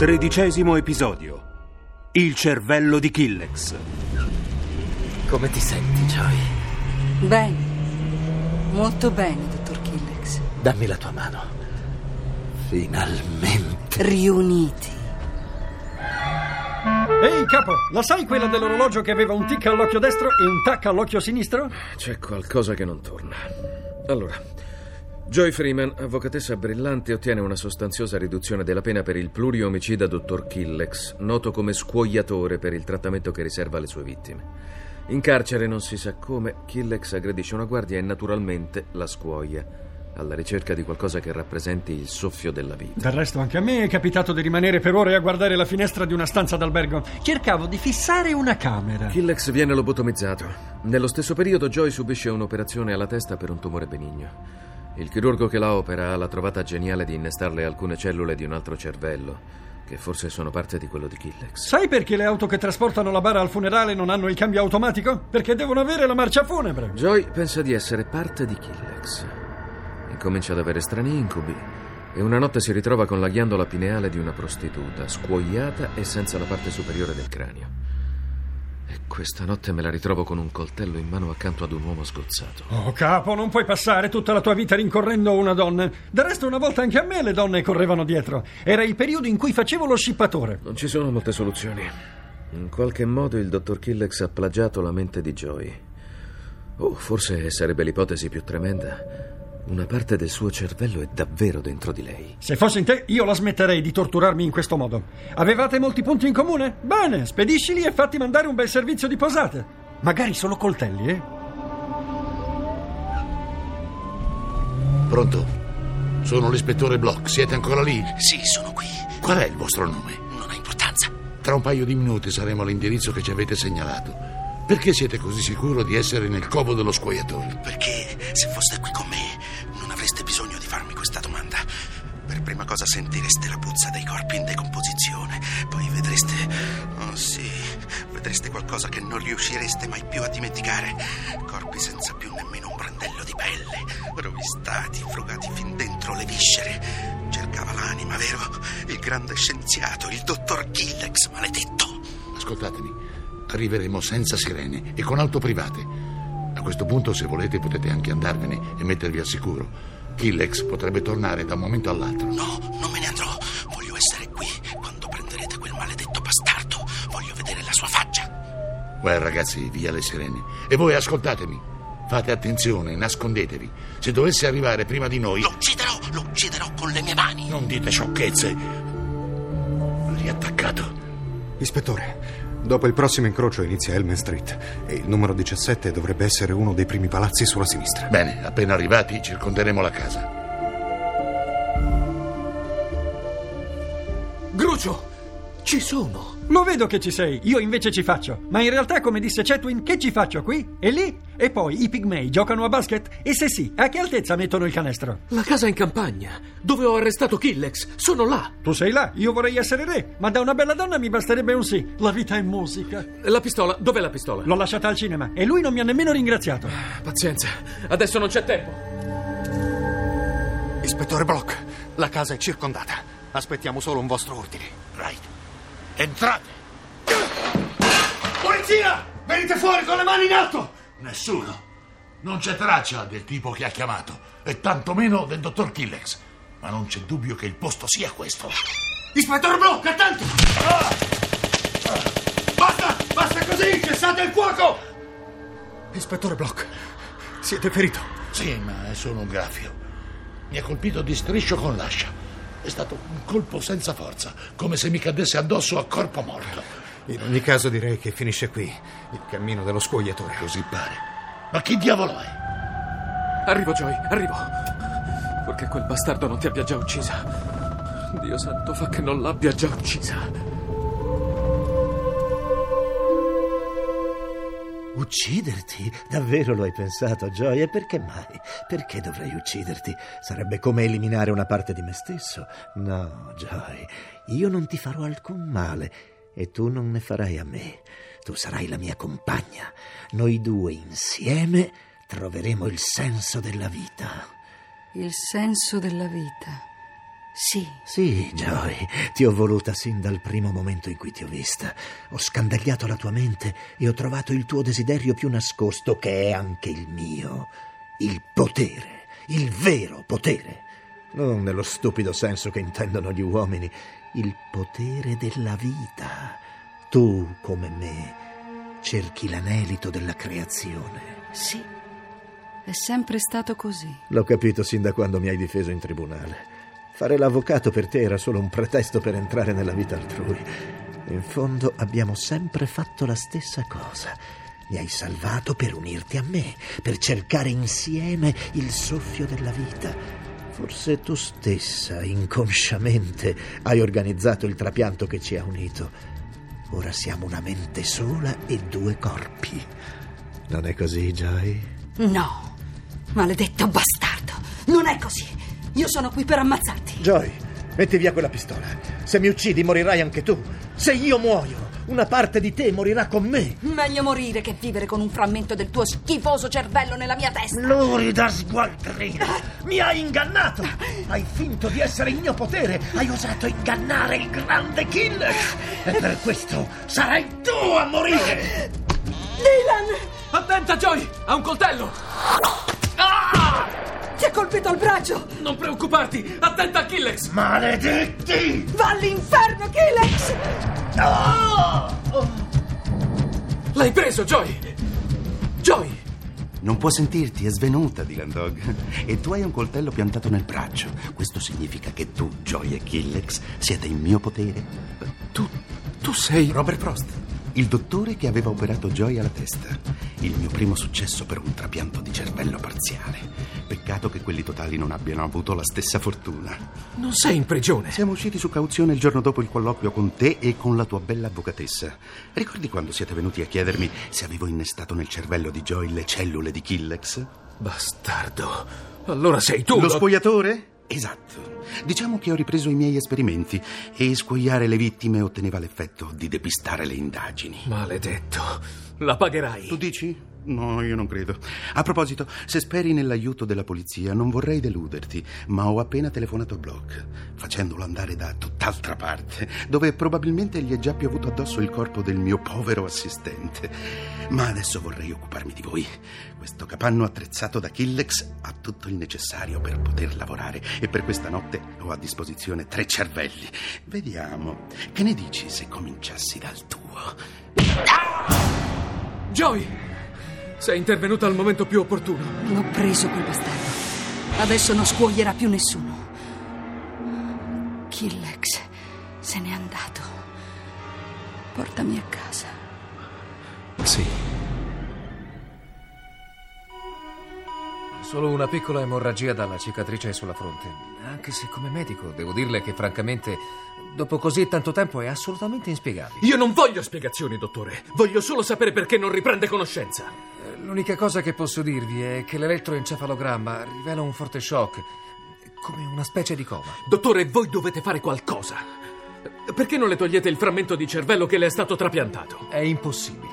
Tredicesimo episodio Il cervello di Killex Come ti senti, Joy? Bene, molto bene, dottor Killex. Dammi la tua mano. Finalmente. Riuniti. Ehi capo, la sai quella dell'orologio che aveva un tic all'occhio destro e un tac all'occhio sinistro? C'è qualcosa che non torna. Allora, Joy Freeman, avvocatessa brillante, ottiene una sostanziosa riduzione della pena per il pluriomicida dottor Killex, noto come scuoiatore per il trattamento che riserva alle sue vittime. In carcere, non si sa come, Killex aggredisce una guardia e naturalmente la scuoia, alla ricerca di qualcosa che rappresenti il soffio della vita. Del resto anche a me è capitato di rimanere per ore a guardare la finestra di una stanza d'albergo. Cercavo di fissare una camera. Killex viene lobotomizzato. Nello stesso periodo Joy subisce un'operazione alla testa per un tumore benigno. Il chirurgo che la opera ha la trovata geniale di innestarle alcune cellule di un altro cervello, che forse sono parte di quello di Killex. Sai perché le auto che trasportano la bara al funerale non hanno il cambio automatico? Perché devono avere la marcia funebre. Joy pensa di essere parte di Killex. Incomincia ad avere strani incubi e una notte si ritrova con la ghiandola pineale di una prostituta, scuoiata e senza la parte superiore del cranio. E questa notte me la ritrovo con un coltello in mano accanto ad un uomo sgozzato. Oh capo, non puoi passare tutta la tua vita rincorrendo una donna. Del resto una volta anche a me le donne correvano dietro. Era il periodo in cui facevo lo scippatore. Non ci sono molte soluzioni. In qualche modo il dottor Killex ha plagiato la mente di Joy. O forse sarebbe l'ipotesi più tremenda. Una parte del suo cervello è davvero dentro di lei. Se fossi in te, io la smetterei di torturarmi in questo modo. Avevate molti punti in comune? Bene, spediscili e fatti mandare un bel servizio di posate. Magari solo coltelli, eh? Pronto? Sono l'ispettore Block. Siete ancora lì? Sì, sono qui. Qual è il vostro nome? Non ha importanza. Tra un paio di minuti saremo all'indirizzo che ci avete segnalato. Perché siete così sicuro di essere nel covo dello scuoiatore? Perché se foste qui con me farmi questa domanda. Per prima cosa sentireste la puzza dei corpi in decomposizione. Poi vedreste... Oh sì, vedreste qualcosa che non riuscireste mai più a dimenticare. Corpi senza più nemmeno un brandello di pelle. Rovistati, frugati fin dentro le viscere. Cercava l'anima, vero? Il grande scienziato, il dottor Killex, maledetto. Ascoltatemi. Arriveremo senza sirene e con auto private. A questo punto, se volete, potete anche andarvene e mettervi al sicuro. Killex potrebbe tornare da un momento all'altro. No, non me ne andrò. Voglio essere qui quando prenderete quel maledetto bastardo. Voglio vedere la sua faccia. Beh, ragazzi, via le sirene. E voi ascoltatemi. Fate attenzione, nascondetevi. Se dovesse arrivare prima di noi. Lo ucciderò, lo ucciderò con le mie mani. Non dite sciocchezze. Riattaccato. Ispettore, dopo il prossimo incrocio inizia Elm Street e il numero 17 dovrebbe essere uno dei primi palazzi sulla sinistra. Bene, appena arrivati circonderemo la casa. Grucio! Ci sono! Lo vedo che ci sei, io invece ci faccio. Ma in realtà, come disse Chetwin, che ci faccio qui? E lì? E poi i pigmei giocano a basket? E se sì, a che altezza mettono il canestro? La casa in campagna, dove ho arrestato Killex. Sono là. Tu sei là, io vorrei essere re, ma da una bella donna mi basterebbe un sì. La vita è musica. La pistola, dov'è la pistola? L'ho lasciata al cinema e lui non mi ha nemmeno ringraziato. Pazienza, adesso non c'è tempo. Ispettore Block, la casa è circondata. Aspettiamo solo un vostro ordine. Right. Entrate! Polizia! Venite fuori con le mani in alto! Nessuno. Non c'è traccia del tipo che ha chiamato, e tantomeno del dottor Killex. Ma non c'è dubbio che il posto sia questo. Ispettore Block, attento! Basta! Basta così! Cessate il fuoco! Ispettore Block, siete ferito? Sì, ma è solo un graffio. Mi ha colpito di striscio con l'ascia. È stato un colpo senza forza, come se mi cadesse addosso a corpo morto. In ogni caso direi che finisce qui il cammino dello scuoiatore. Così pare. Ma chi diavolo è? Arrivo, Joy, arrivo. Purché quel bastardo non ti abbia già uccisa. Dio santo, fa che non l'abbia già uccisa. Ucciderti? Davvero lo hai pensato, Joy? E perché mai? Perché dovrei ucciderti? Sarebbe come eliminare una parte di me stesso. No, Joy, io non ti farò alcun male e tu non ne farai a me. Tu sarai la mia compagna. Noi due insieme troveremo il senso della vita. Il senso della vita. Sì. Sì, Joy, ti ho voluta sin dal primo momento in cui ti ho vista. Ho scandagliato la tua mente e ho trovato il tuo desiderio più nascosto, che è anche il mio. Il potere, il vero potere. Non nello stupido senso che intendono gli uomini, il potere della vita. Tu, come me, cerchi l'anelito della creazione. Sì. È sempre stato così. L'ho capito sin da quando mi hai difeso in tribunale. Fare l'avvocato per te era solo un pretesto per entrare nella vita altrui. In fondo abbiamo sempre fatto la stessa cosa. Mi hai salvato per unirti a me, per cercare insieme il soffio della vita. Forse tu stessa, inconsciamente, hai organizzato il trapianto che ci ha unito. Ora siamo una mente sola e due corpi. Non è così, Joy? No, maledetto bastardo. Non è così. Io sono qui per ammazzarti. Joy, metti via quella pistola. Se mi uccidi morirai anche tu. Se io muoio, una parte di te morirà con me. Meglio morire che vivere con un frammento del tuo schifoso cervello nella mia testa. Lurida sgualdrina, mi hai ingannato. Hai finto di essere il mio potere. Hai osato ingannare il grande killer. E per questo sarai tu a morire. Dylan! Attenta, Joy! Ha un coltello! Ti ha colpito al braccio! Non preoccuparti! Attenta a Killex! Maledetti! Va all'inferno, Killex! L'hai preso, Joy! Joy! Non può sentirti, è svenuta, Dylan Dog. E tu hai un coltello piantato nel braccio. Questo significa che tu, Joy e Killex, siete in mio potere. Tu. tu sei. Robert Frost, il dottore che aveva operato Joy alla testa. Il mio primo successo per un trapianto di cervello parziale. Peccato che quelli totali non abbiano avuto la stessa fortuna. Non sei in prigione. Siamo usciti su cauzione il giorno dopo il colloquio con te e con la tua bella avvocatessa. Ricordi quando siete venuti a chiedermi se avevo innestato nel cervello di Joy le cellule di Killex? Bastardo. Allora sei tu. Lo scoiatore? Esatto. Diciamo che ho ripreso i miei esperimenti e scoiare le vittime otteneva l'effetto di depistare le indagini. Maledetto. La pagherai. Tu dici? No, io non credo. A proposito, se speri nell'aiuto della polizia, non vorrei deluderti, ma ho appena telefonato a Block, facendolo andare da tutt'altra parte, dove probabilmente gli è già piovuto addosso il corpo del mio povero assistente. Ma adesso vorrei occuparmi di voi. Questo capanno attrezzato da Killex ha tutto il necessario per poter lavorare e per questa notte ho a disposizione tre cervelli. Vediamo. Che ne dici se cominciassi dal tuo? Joy! Sei intervenuta al momento più opportuno. L'ho preso quel bastardo. Adesso non scuoierà più nessuno. Killex se n'è andato. Portami a casa. Sì. Solo una piccola emorragia dalla cicatrice sulla fronte. Anche se come medico devo dirle che francamente, dopo così tanto tempo è assolutamente inspiegabile. Io non voglio spiegazioni, dottore. Voglio solo sapere perché non riprende conoscenza. L'unica cosa che posso dirvi è che l'elettroencefalogramma rivela un forte shock, come una specie di coma. Dottore, voi dovete fare qualcosa. Perché non le togliete il frammento di cervello che le è stato trapiantato? È impossibile.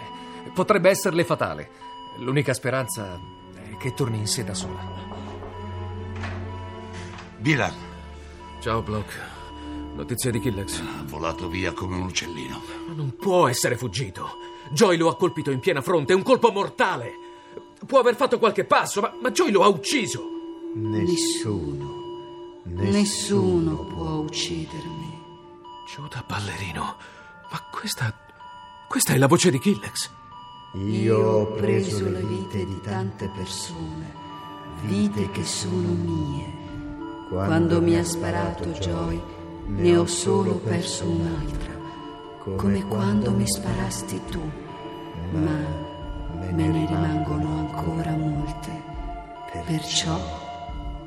Potrebbe esserle fatale. L'unica speranza è che torni in sé da sola. Dylan. Ciao, Block. Notizie di Killex? Ha volato via come un uccellino. Non può essere fuggito. Joy lo ha colpito in piena fronte, un colpo mortale. Può aver fatto qualche passo, ma, ma Joy lo ha ucciso. Nessuno. Nessuno, Nessuno può uccidermi. Giuda ballerino. Ma questa. questa è la voce di Killex. Io ho preso le vite di tante persone, vite che sono mie. Quando mi ha sparato Joy, ne ho solo perso un'altra, come quando mi sparasti tu, ma me ne rimangono ancora molte. Perciò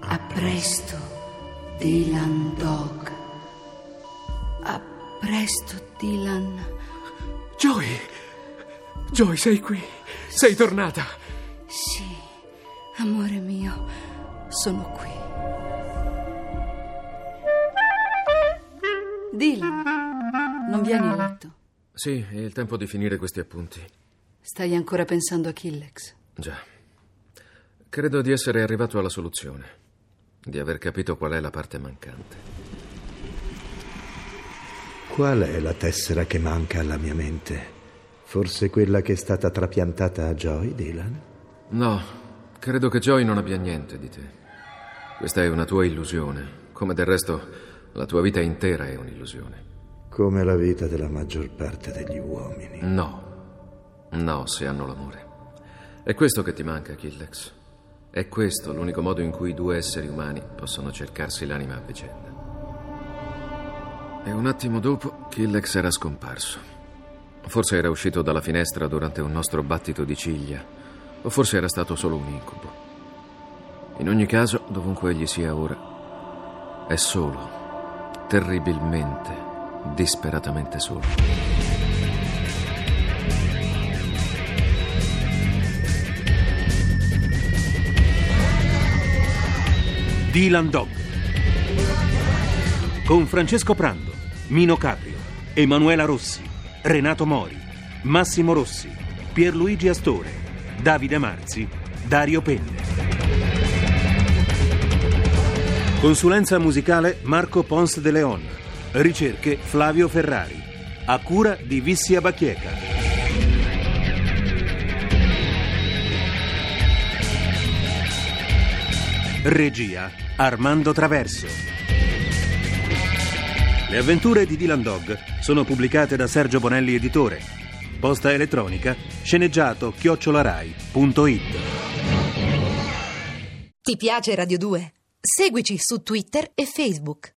A presto, Dylan Dog. A presto, Dylan. Joy! Joy, sei qui. Sei tornata. Sì, amore mio, sono qui. Dylan, non vieni a letto? Sì, è il tempo di finire questi appunti. Stai ancora pensando a Killex? Già. Credo di essere arrivato alla soluzione. Di aver capito qual è la parte mancante. Qual è la tessera che manca alla mia mente? Forse quella che è stata trapiantata a Joy, Dylan? No, credo che Joy non abbia niente di te. Questa è una tua illusione, come del resto la tua vita intera è un'illusione. Come la vita della maggior parte degli uomini. No, no, se hanno l'amore. È questo che ti manca, Killex. È questo l'unico modo in cui due esseri umani possono cercarsi l'anima a vicenda. E un attimo dopo, Killex era scomparso. Forse era uscito dalla finestra durante un nostro battito di ciglia, o forse era stato solo un incubo. In ogni caso, dovunque egli sia ora, è solo, terribilmente, disperatamente solo. Dylan Dog con Francesco Prando, Mino Caprio, Emanuela Rossi, Renato Mori, Massimo Rossi, Pierluigi Astore, Davide Marzi, Dario Penne. Consulenza musicale Marco Pons de Leon. Ricerche Flavio Ferrari. A cura di Vissia Bacchieca. Regia Armando Traverso. Le avventure di Dylan Dog sono pubblicate da Sergio Bonelli Editore. Posta elettronica sceneggiato chiocciolarai.it. Ti piace Radio 2? Seguici su Twitter e Facebook.